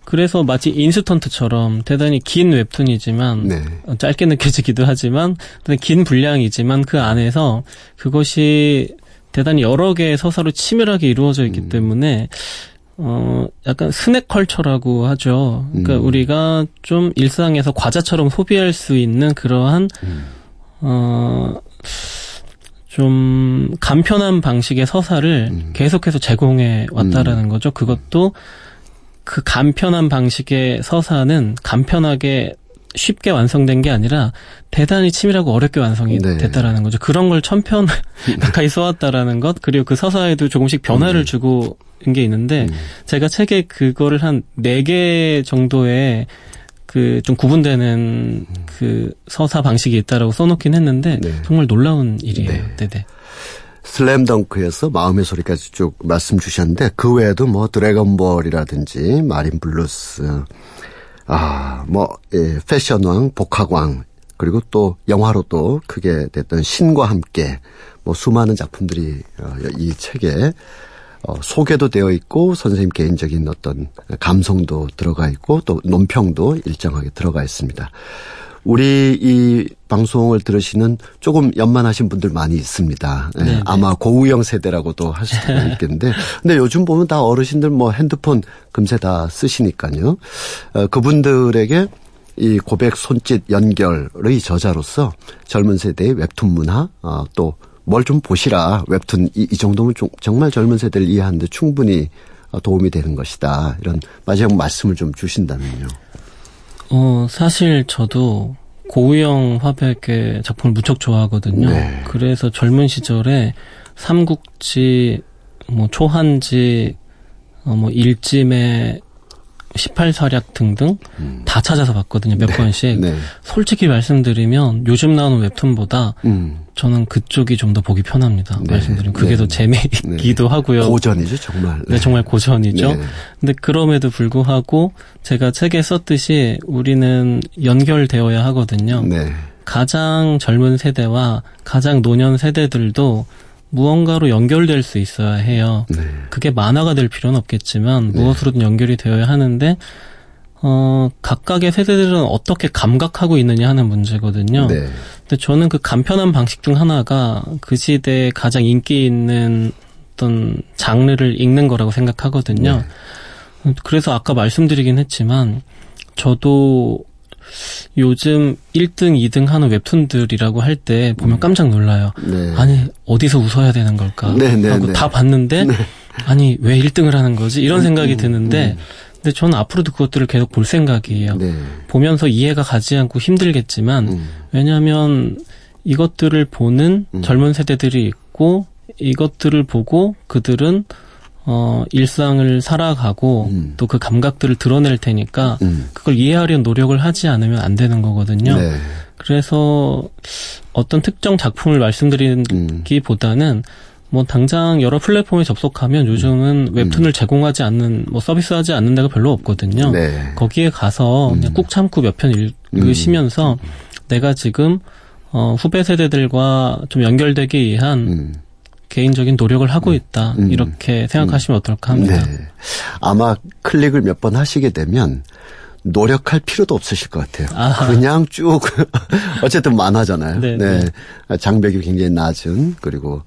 그래서 마치 인스턴트처럼 대단히 긴 웹툰이지만 네. 짧게 느껴지기도 하지만 긴 분량이지만 그 안에서 그것이 대단히 여러 개의 서사로 치밀하게 이루어져 있기 음. 때문에 어 약간 스낵 컬처라고 하죠. 그러니까 음. 우리가 좀 일상에서 과자처럼 소비할 수 있는 그러한 음. 어 좀 간편한 방식의 서사를 음. 계속해서 제공해 왔다라는 음. 거죠. 그것도 그 간편한 방식의 서사는 간편하게 쉽게 완성된 게 아니라 대단히 치밀하고 어렵게 완성이 네. 됐다라는 거죠. 그런 걸 천 편 가까이 써왔다라는 것 그리고 그 서사에도 조금씩 변화를 음. 주고 인게 있는데 음. 제가 책에 그거를 한 네 개 정도의 그 좀 구분되는 음. 그 서사 방식이 있다라고 써놓긴 했는데 네. 정말 놀라운 일이에요. 네. 네네. 슬램덩크에서 마음의 소리까지 쭉 말씀 주셨는데 그 외에도 뭐 드래곤볼이라든지 마린 블루스 아, 뭐, 예, 패션왕, 복학왕, 그리고 또 영화로도 크게 됐던 신과 함께 뭐 수많은 작품들이 어, 이 책에 어, 소개도 되어 있고 선생님 개인적인 어떤 감성도 들어가 있고 또 논평도 일정하게 들어가 있습니다. 우리 이 방송을 들으시는 조금 연만하신 분들 많이 있습니다. 예, 네, 네. 아마 고우형 세대라고도 하실 수도 있겠는데, 근데 요즘 보면 다 어르신들 뭐 핸드폰 금세 다 쓰시니까요. 어, 그분들에게 이 고백 손짓 연결의 저자로서 젊은 세대의 웹툰 문화, 어, 또뭘 좀 보시라 웹툰 이, 이 정도면 좀, 정말 젊은 세대를 이해하는데 충분히 도움이 되는 것이다. 이런 마지막 말씀을 좀 주신다면요. 어, 사실 저도 고우영 화백의 작품을 무척 좋아하거든요. 네. 그래서 젊은 시절에 삼국지, 뭐 초한지, 어, 뭐 일찜의 18사략 등등 음. 다 찾아서 봤거든요. 몇 네. 번씩. 네. 솔직히 말씀드리면 요즘 나오는 웹툰보다 음. 저는 그쪽이 좀 더 보기 편합니다. 네. 말씀드리면 그게 네. 더 재미있기도 네. 하고요. 고전이죠, 정말. 네, 정말 고전이죠. 네. 근데 그럼에도 불구하고 제가 책에 썼듯이 우리는 연결되어야 하거든요. 가장 젊은 세대와 가장 노년 세대들도 무언가로 연결될 수 있어야 해요. 네. 그게 만화가 될 필요는 없겠지만 네. 무엇으로든 연결이 되어야 하는데 어, 각각의 세대들은 어떻게 감각하고 있느냐 하는 문제거든요. 네. 근데 저는 그 간편한 방식 중 하나가 그 시대에 가장 인기 있는 어떤 장르를 읽는 거라고 생각하거든요. 네. 그래서 아까 말씀드리긴 했지만 저도 요즘 1등, 2등 하는 웹툰들이라고 할 때 보면 음. 깜짝 놀라요. 네. 아니, 어디서 웃어야 되는 걸까? 네, 네, 하고 네. 다 봤는데, 네. 아니, 왜 1등을 하는 거지? 이런 생각이 음, 드는데, 음. 근데 저는 앞으로도 그것들을 계속 볼 생각이에요. 네. 보면서 이해가 가지 않고 힘들겠지만, 음. 왜냐하면 이것들을 보는 음. 젊은 세대들이 있고, 이것들을 보고 그들은 어, 일상을 살아가고 음. 또그 감각들을 드러낼 테니까 음. 그걸 이해하려는 노력을 하지 않으면 안 되는 거거든요. 네. 그래서 어떤 특정 작품을 말씀드리기보다는 음. 뭐 당장 여러 플랫폼에 접속하면 요즘은 음. 웹툰을 제공하지 않는 뭐 서비스하지 않는 데가 별로 없거든요. 네. 거기에 가서 그냥 음. 꾹 참고 몇 편 읽으시면서 음. 내가 지금 어 후배 세대들과 좀 연결되기 위한 개인적인 노력을 하고 음. 있다. 음. 이렇게 생각하시면 음. 어떨까 합니다. 네. 아마 클릭을 몇 번 하시게 되면 노력할 필요도 없으실 것 같아요. 아하. 그냥 쭉 어쨌든 만화잖아요. 네, 네. 네. 장벽이 굉장히 낮은 그리고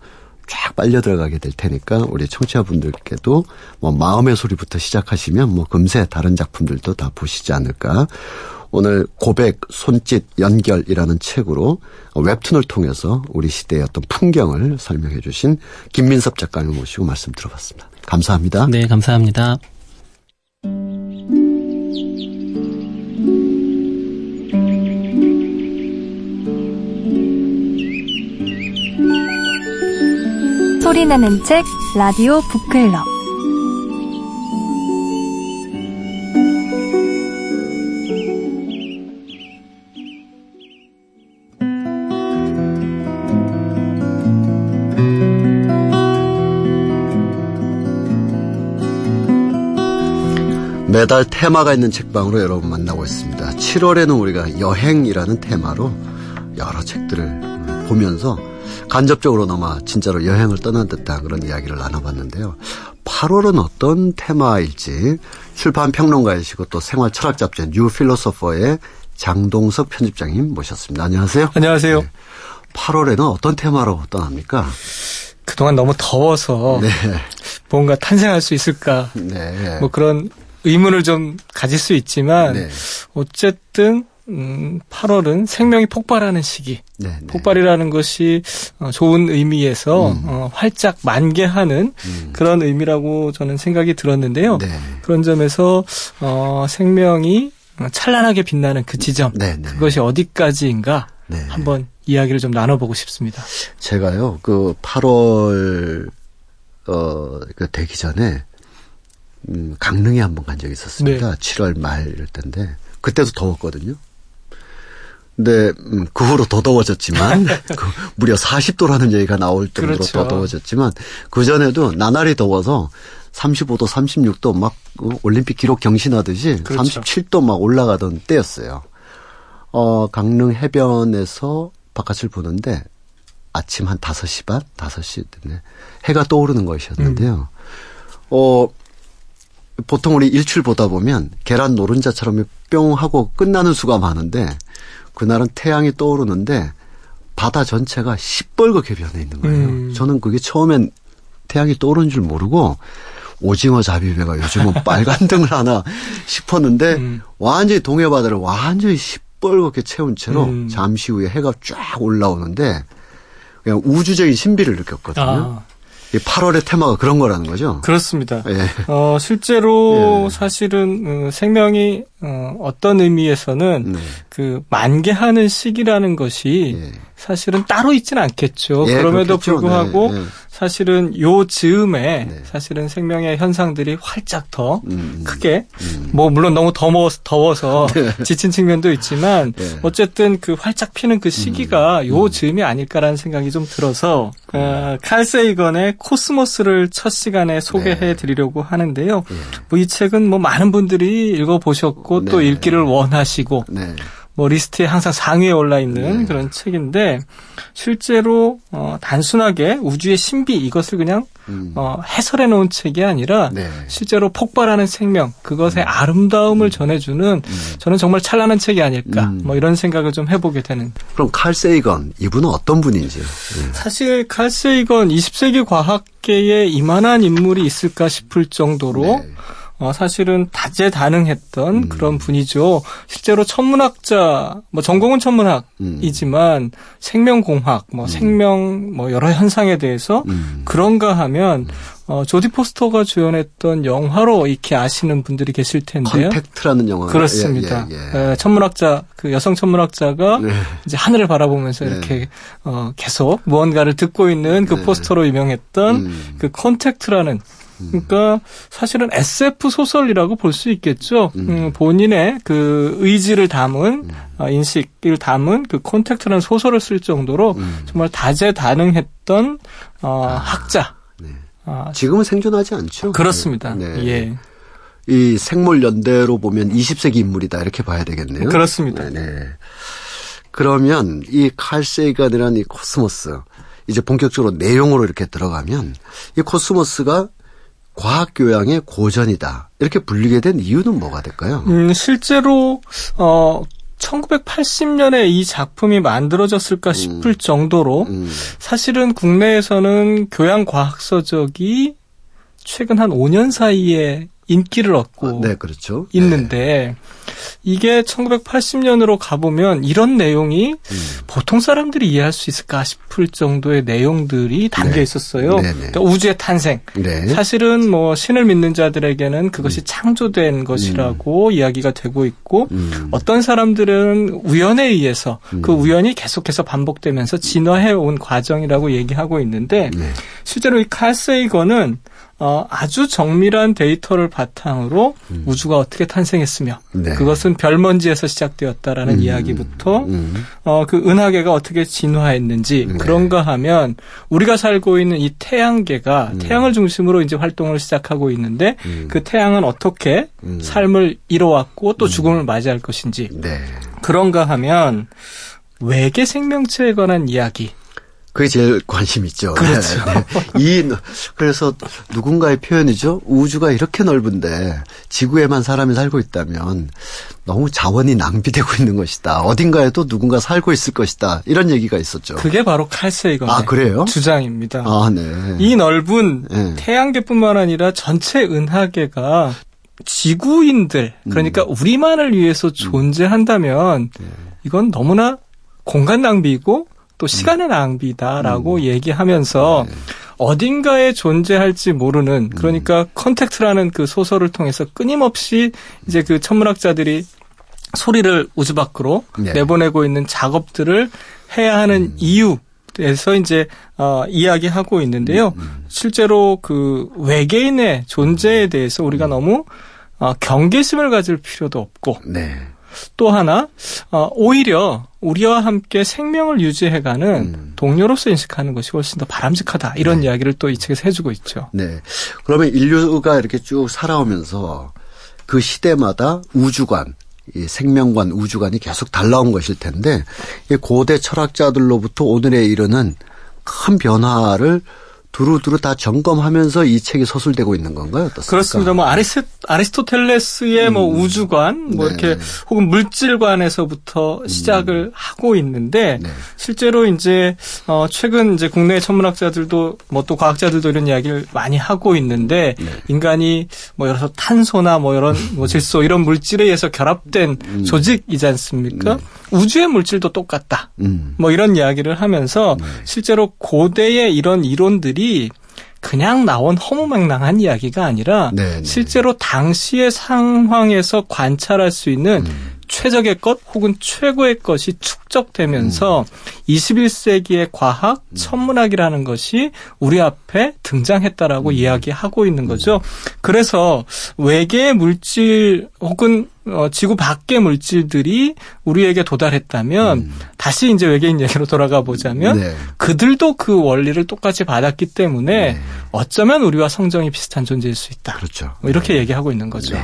쫙 빨려 들어가게 될 테니까 우리 청취자분들께도 뭐 마음의 소리부터 시작하시면 뭐 금세 다른 작품들도 다 보시지 않을까. 오늘 고백, 손짓, 연결이라는 책으로 웹툰을 통해서 우리 시대의 어떤 풍경을 설명해 주신 김민섭 작가님 모시고 말씀 들어봤습니다. 감사합니다. 네, 감사합니다. 소리나는 책 라디오 북클럽 매달 테마가 있는 책방으로 여러분 만나고 있습니다. 7월에는 우리가 여행이라는 테마로 여러 책들을 보면서 간접적으로나마 진짜로 여행을 떠난 듯한 그런 이야기를 나눠봤는데요. 8월은 어떤 테마일지 출판 평론가이시고 또 생활 철학 잡지 뉴 필로소퍼의 장동석 편집장님 모셨습니다. 안녕하세요. 안녕하세요. 네. 8월에는 어떤 테마로 떠납니까? 그동안 너무 더워서 네. 뭔가 탄생할 수 있을까? 네. 뭐 그런 의문을 좀 가질 수 있지만 네. 어쨌든 음, 8월은 생명이 폭발하는 시기. 네, 네. 폭발이라는 것이 어, 좋은 의미에서 음. 어, 활짝 만개하는 음. 그런 의미라고 저는 생각이 들었는데요. 네. 그런 점에서 어, 생명이 찬란하게 빛나는 그 지점, 네, 네. 그것이 어디까지인가 네. 한번 이야기를 좀 나눠보고 싶습니다. 제가요, 그 8월 어, 그 되기 전에 음, 강릉에 한번 간 적이 있었습니다. 네. 7월 말일 텐데 그때도 더웠거든요. 근데 음, 그 후로 더 더워졌지만 그 무려 40도라는 얘기가 나올 정도로 그렇죠. 더 더워졌지만 그 전에도 나날이 더워서 35도, 36도 막 어, 올림픽 기록 경신하듯이 그렇죠. 37도 막 올라가던 때였어요. 어, 강릉 해변에서 바깥을 보는데 아침 한 5시 반, 5시 때문에 해가 떠오르는 것이었는데요. 음. 어, 보통 우리 일출 보다 보면 계란 노른자처럼 뿅 하고 끝나는 수가 많은데 그날은 태양이 떠오르는데 바다 전체가 시뻘겋게 변해 있는 거예요. 음. 저는 그게 처음엔 태양이 떠오르는 줄 모르고 오징어 잡이배가 요즘은 빨간 등을 하나 싶었는데 음. 완전히 동해바다를 완전히 시뻘겋게 채운 채로 음. 잠시 후에 해가 쫙 올라오는데 그냥 우주적인 신비를 느꼈거든요. 아. 8월의 테마가 그런 거라는 거죠? 그렇습니다. 예. 어, 실제로 예. 사실은 어, 생명이 어, 어떤 의미에서는 네. 그 만개하는 시기라는 것이 예. 사실은 따로 있지는 않겠죠. 예, 그럼에도 그렇겠죠. 불구하고 네, 네. 사실은 요 즈음에 네. 사실은 생명의 현상들이 활짝 더 음, 음. 크게 음. 뭐 물론 너무 더워, 더워서 네. 지친 측면도 있지만 네. 어쨌든 그 활짝 피는 그 시기가 음. 요 음. 즈음이 아닐까라는 생각이 좀 들어서 어, 칼 세이건의 코스모스를 첫 시간에 소개해 네. 드리려고 하는데요. 예. 뭐이 책은 뭐 많은 분들이 읽어 보셨고 또 네. 읽기를 원하시고 뭐 리스트에 항상 상위에 올라 있는 네. 그런 책인데 실제로 어 단순하게 우주의 신비 이것을 그냥 음. 어 해설해 놓은 책이 아니라 네. 실제로 폭발하는 생명 그것의 음. 아름다움을 전해주는 음. 저는 정말 찬란한 책이 아닐까 음. 뭐 이런 생각을 좀 해보게 되는. 그럼 칼 세이건 이분은 어떤 분인지요? 네. 사실 칼 세이건 20세기 과학계에 이만한 인물이 있을까 싶을 정도로. 네. 어, 사실은 다재다능했던 음. 그런 분이죠. 실제로 천문학자, 뭐 전공은 천문학이지만 음. 생명공학, 뭐 음. 생명, 뭐 여러 현상에 대해서 음. 그런가 하면 어, 조디 포스터가 주연했던 영화로 이렇게 아시는 분들이 계실 텐데요. 컨택트라는 영화. 그렇습니다. 예, 예, 예. 천문학자, 그 여성 천문학자가 네. 이제 하늘을 바라보면서 네. 이렇게 어, 계속 무언가를 듣고 있는 그 네. 포스터로 유명했던 음. 그 컨택트라는 그러니까 사실은 SF 소설이라고 볼 수 있겠죠. 음. 음, 본인의 그 의지를 담은 음. 어, 인식을 담은 그 콘택트라는 소설을 쓸 정도로 음. 정말 다재다능했던 어, 아, 학자. 네. 아, 지금은 생존하지 않죠. 그렇습니다. 네. 예. 이 생물 연대로 보면 20세기 인물이다 이렇게 봐야 되겠네요. 그렇습니다. 네. 네. 그러면 이 칼세이건이라는 이 코스모스 이제 본격적으로 내용으로 이렇게 들어가면 이 코스모스가 과학 교양의 고전이다. 이렇게 불리게 된 이유는 뭐가 될까요? 음, 실제로 어 1980년에 이 작품이 만들어졌을까 음. 싶을 정도로 음. 사실은 국내에서는 교양 과학 서적이 최근 한 5년 사이에 인기를 얻고 아, 네, 그렇죠. 있는데 네. 이게 1980년으로 가보면 이런 내용이 음. 보통 사람들이 이해할 수 있을까 싶을 정도의 내용들이 담겨 네. 있었어요. 네, 네. 그러니까 우주의 탄생. 네. 사실은 뭐 신을 믿는 자들에게는 그것이 음. 창조된 것이라고 음. 이야기가 되고 있고 음. 어떤 사람들은 우연에 의해서 음. 그 우연이 계속해서 반복되면서 진화해 온 과정이라고 얘기하고 있는데 네. 실제로 이 칼세이거는 어, 아주 정밀한 데이터를 바탕으로 음. 우주가 어떻게 탄생했으며 네. 그것은 별먼지에서 시작되었다라는 음. 이야기부터 음. 어, 그 은하계가 어떻게 진화했는지 네. 그런가 하면 우리가 살고 있는 이 태양계가 음. 태양을 중심으로 이제 활동을 시작하고 있는데 음. 그 태양은 어떻게 음. 삶을 이뤄왔고 또 죽음을 맞이할 것인지 네. 그런가 하면 외계 생명체에 관한 이야기 그게 제일 관심 있죠. 그렇죠. 네, 네. 이 그래서 누군가의 표현이죠. 우주가 이렇게 넓은데 지구에만 사람이 살고 있다면 너무 자원이 낭비되고 있는 것이다. 어딘가에도 누군가 살고 있을 것이다. 이런 얘기가 있었죠. 그게 바로 칼세이건의 아, 그래요? 주장입니다. 아, 네. 이 넓은 네. 태양계뿐만 아니라 전체 은하계가 지구인들 그러니까 음. 우리만을 위해서 존재한다면 네. 이건 너무나 공간 낭비이고 또 시간의 낭비다라고 음. 얘기하면서 네. 어딘가에 존재할지 모르는 그러니까 음. 컨택트라는 그 소설을 통해서 끊임없이 이제 그 천문학자들이 소리를 우주 밖으로 네. 내보내고 있는 작업들을 해야 하는 음. 이유 에서 이제 어 이야기하고 있는데요. 음, 음. 실제로 그 외계인의 존재에 대해서 우리가 음. 너무 어 경계심을 가질 필요도 없고 네. 또 하나 어, 오히려 우리와 함께 생명을 유지해가는 음. 동료로서 인식하는 것이 훨씬 더 바람직하다 이런 네. 이야기를 또 이 책에서 해주고 있죠. 네. 그러면 인류가 이렇게 쭉 살아오면서 그 시대마다 우주관, 이 생명관, 우주관이 계속 달라온 것일 텐데 이 고대 철학자들로부터 오늘에 이르는 큰 변화를 두루두루 다 점검하면서 이 책이 서술되고 있는 건가요? 어떻습니까? 그렇습니다. 뭐 아리스, 아리스토텔레스의 뭐 음. 뭐 우주관, 뭐 네. 이렇게 혹은 물질관에서부터 음. 시작을 하고 있는데 네. 실제로 이제 어 최근 이제 국내 천문학자들도 뭐 또 과학자들도 이런 이야기를 많이 하고 있는데 네. 인간이 뭐 여러 탄소나 뭐 이런 뭐 질소 이런 물질에 의해서 결합된 음. 조직이지 않습니까? 네. 우주의 물질도 똑같다. 음. 뭐 이런 이야기를 하면서 네. 실제로 고대의 이런 이론들이 그냥 나온 허무맹랑한 이야기가 아니라 네네. 네. 실제로 당시의 상황에서 관찰할 수 있는 음. 최적의 것 혹은 최고의 것이 축적되면서 음. 21세기의 과학, 음. 천문학이라는 것이 우리 앞에 등장했다라고 음. 이야기하고 있는 거죠. 음. 그래서 외계의 물질 혹은 어, 지구 밖의 물질들이 우리에게 도달했다면 음. 다시 이제 외계인 얘기로 돌아가 보자면 네. 그들도 그 원리를 똑같이 받았기 때문에 네. 어쩌면 우리와 성정이 비슷한 존재일 수 있다. 그렇죠. 뭐 이렇게 네. 얘기하고 있는 거죠.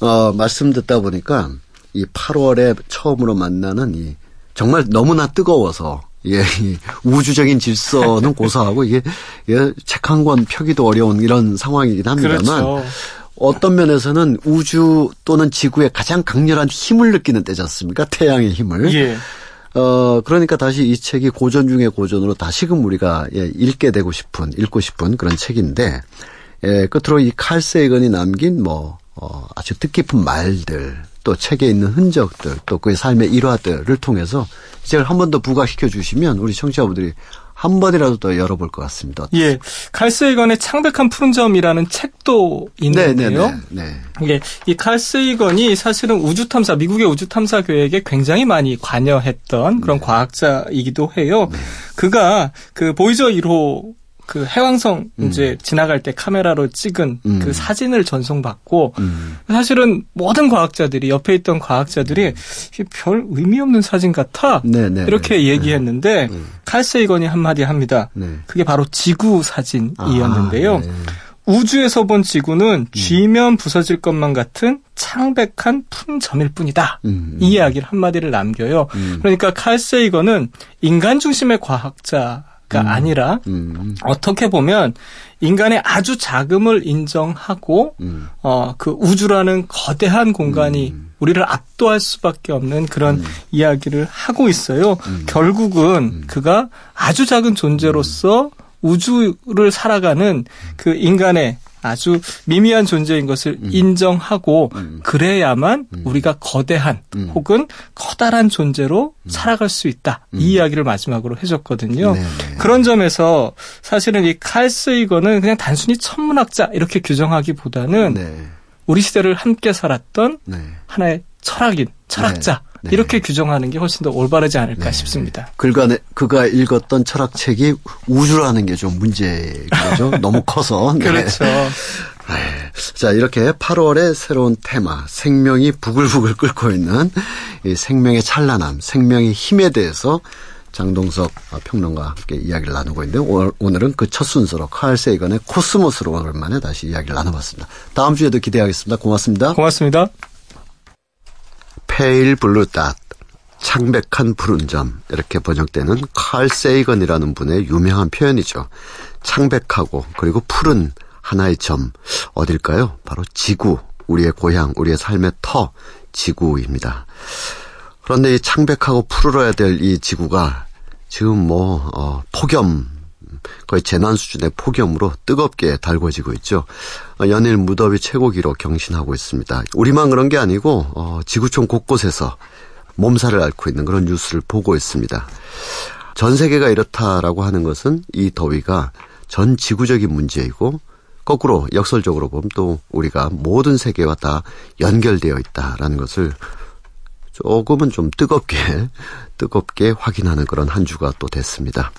네. 어, 말씀 듣다 보니까 이 8월에 처음으로 만나는 이 정말 너무나 뜨거워서 예, 이 우주적인 질서는 고사하고 이게 예, 책 한 권 펴기도 어려운 이런 상황이긴 합니다만 그렇죠. 어떤 면에서는 우주 또는 지구의 가장 강렬한 힘을 느끼는 때지 않습니까? 태양의 힘을. 예. 어, 그러니까 다시 이 책이 고전 중의 고전으로 다시금 우리가 예, 읽게 되고 싶은, 읽고 싶은 그런 책인데, 예, 끝으로 이 칼 세이건이 남긴 뭐, 어, 아주 뜻깊은 말들, 또 책에 있는 흔적들, 또 그의 삶의 일화들을 통해서 이걸 한 번 더 부각시켜 주시면 우리 청취자분들이 한 번이라도 더 열어볼 것 같습니다. 예. 칼스이건의 창백한 푸른 점이라는 책도 있는데요. 네, 네, 네, 네. 이 칼스이건이 사실은 우주 탐사, 미국의 우주 탐사 계획에 굉장히 많이 관여했던 그런 네. 과학자이기도 해요. 네. 그가 그 보이저 1호 그 해왕성 음. 이제 지나갈 때 카메라로 찍은 음. 그 사진을 전송받고 음. 사실은 모든 과학자들이 옆에 있던 과학자들이 별 의미 없는 사진 같아 네네. 네, 이렇게 네. 얘기했는데 네. 칼세이건이 한마디 합니다. 네. 그게 바로 지구 사진이었는데요. 아, 네. 우주에서 본 지구는 음. 쥐면 부서질 것만 같은 창백한 푼 점일 뿐이다. 음. 이 이야기를 한마디를 남겨요. 음. 그러니까 칼세이건은 인간 중심의 과학자 가 음. 아니라 음. 어떻게 보면 인간의 아주 자금을 인정하고 음. 어그 우주라는 거대한 공간이 음. 우리를 압도할 수밖에 없는 그런 음. 이야기를 하고 있어요. 음. 결국은 그가 아주 작은 존재로서 우주를 살아가는 그 인간의 아주 미미한 존재인 것을 음. 인정하고 음. 그래야만 음. 우리가 거대한 음. 혹은 커다란 존재로 음. 살아갈 수 있다. 이 음. 이야기를 마지막으로 해줬거든요. 네. 그런 점에서 사실은 이 칼스이거는 그냥 단순히 천문학자 이렇게 규정하기보다는 네. 우리 시대를 함께 살았던 네. 하나의 철학인 철학자 네. 네. 이렇게 규정하는 게 훨씬 더 올바르지 않을까 네. 싶습니다. 그가 그가 읽었던 철학책이 우주라는 게 좀 문제죠. 너무 커서. 네. 그렇죠. 자, 이렇게 8월의 새로운 테마, 생명이 부글부글 끓고 있는 이 생명의 찬란함, 생명의 힘에 대해서 장동석 평론가와 함께 이야기를 나누고 있는데 오늘은 그 첫 순서로 칼 세이건의 코스모스로 오랜만에 다시 이야기를 나눠봤습니다. 다음 주에도 기대하겠습니다. 고맙습니다. 고맙습니다. Pale Blue Dot 창백한 푸른 점 이렇게 번역되는 칼 세이건이라는 분의 유명한 표현이죠. 창백하고 그리고 푸른 하나의 점 어딜까요? 바로 지구, 우리의 고향, 우리의 삶의 터 지구입니다. 그런데 이 창백하고 푸르러야 될 이 지구가 지금 뭐 어, 폭염 거의 재난 수준의 폭염으로 뜨겁게 달궈지고 있죠. 어, 연일 무더위 최고기로 경신하고 있습니다. 우리만 그런 게 아니고 어, 지구촌 곳곳에서 몸살을 앓고 있는 그런 뉴스를 보고 있습니다. 전 세계가 이렇다라고 하는 것은 이 더위가 전 지구적인 문제이고 거꾸로 역설적으로 보면 또 우리가 모든 세계와 다 연결되어 있다라는 것을 조금은 좀 뜨겁게 뜨겁게 확인하는 그런 한 주가 또 됐습니다.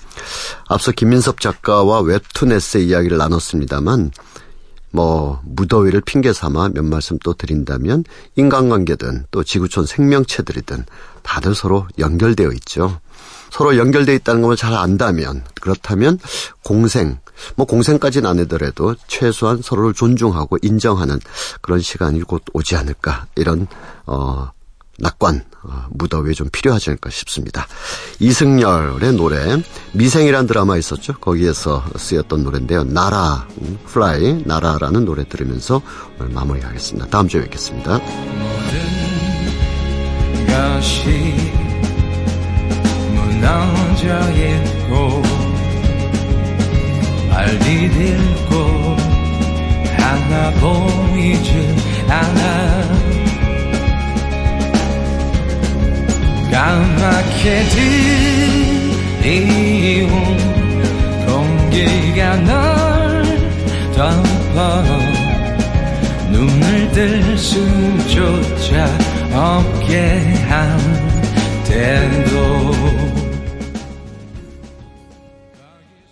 앞서 김민섭 작가와 웹툰 에세 이야기를 나눴습니다만 뭐 무더위를 핑계 삼아 몇 말씀 또 드린다면 인간관계든 또 지구촌 생명체들이든 다들 서로 연결되어 있죠. 서로 연결되어 있다는 걸 잘 안다면 그렇다면 공생 뭐 공생까지는 아니더라도 최소한 서로를 존중하고 인정하는 그런 시간이 곧 오지 않을까 이런 어 낙관 어, 무더위에 좀 필요하지 않을까 싶습니다. 이승열의 노래 미생이란 드라마 있었죠. 거기에서 쓰였던 노래인데요. 날아 음, fly 날아라는 노래 들으면서 오늘 마무리하겠습니다. 다음 주에 뵙겠습니다. 무너져 있고 발 디딜 곳 하나 보이지 않아 까맣게 들이온 공기가 널 덮어 눈을 뜰 수조차 없게 한 때도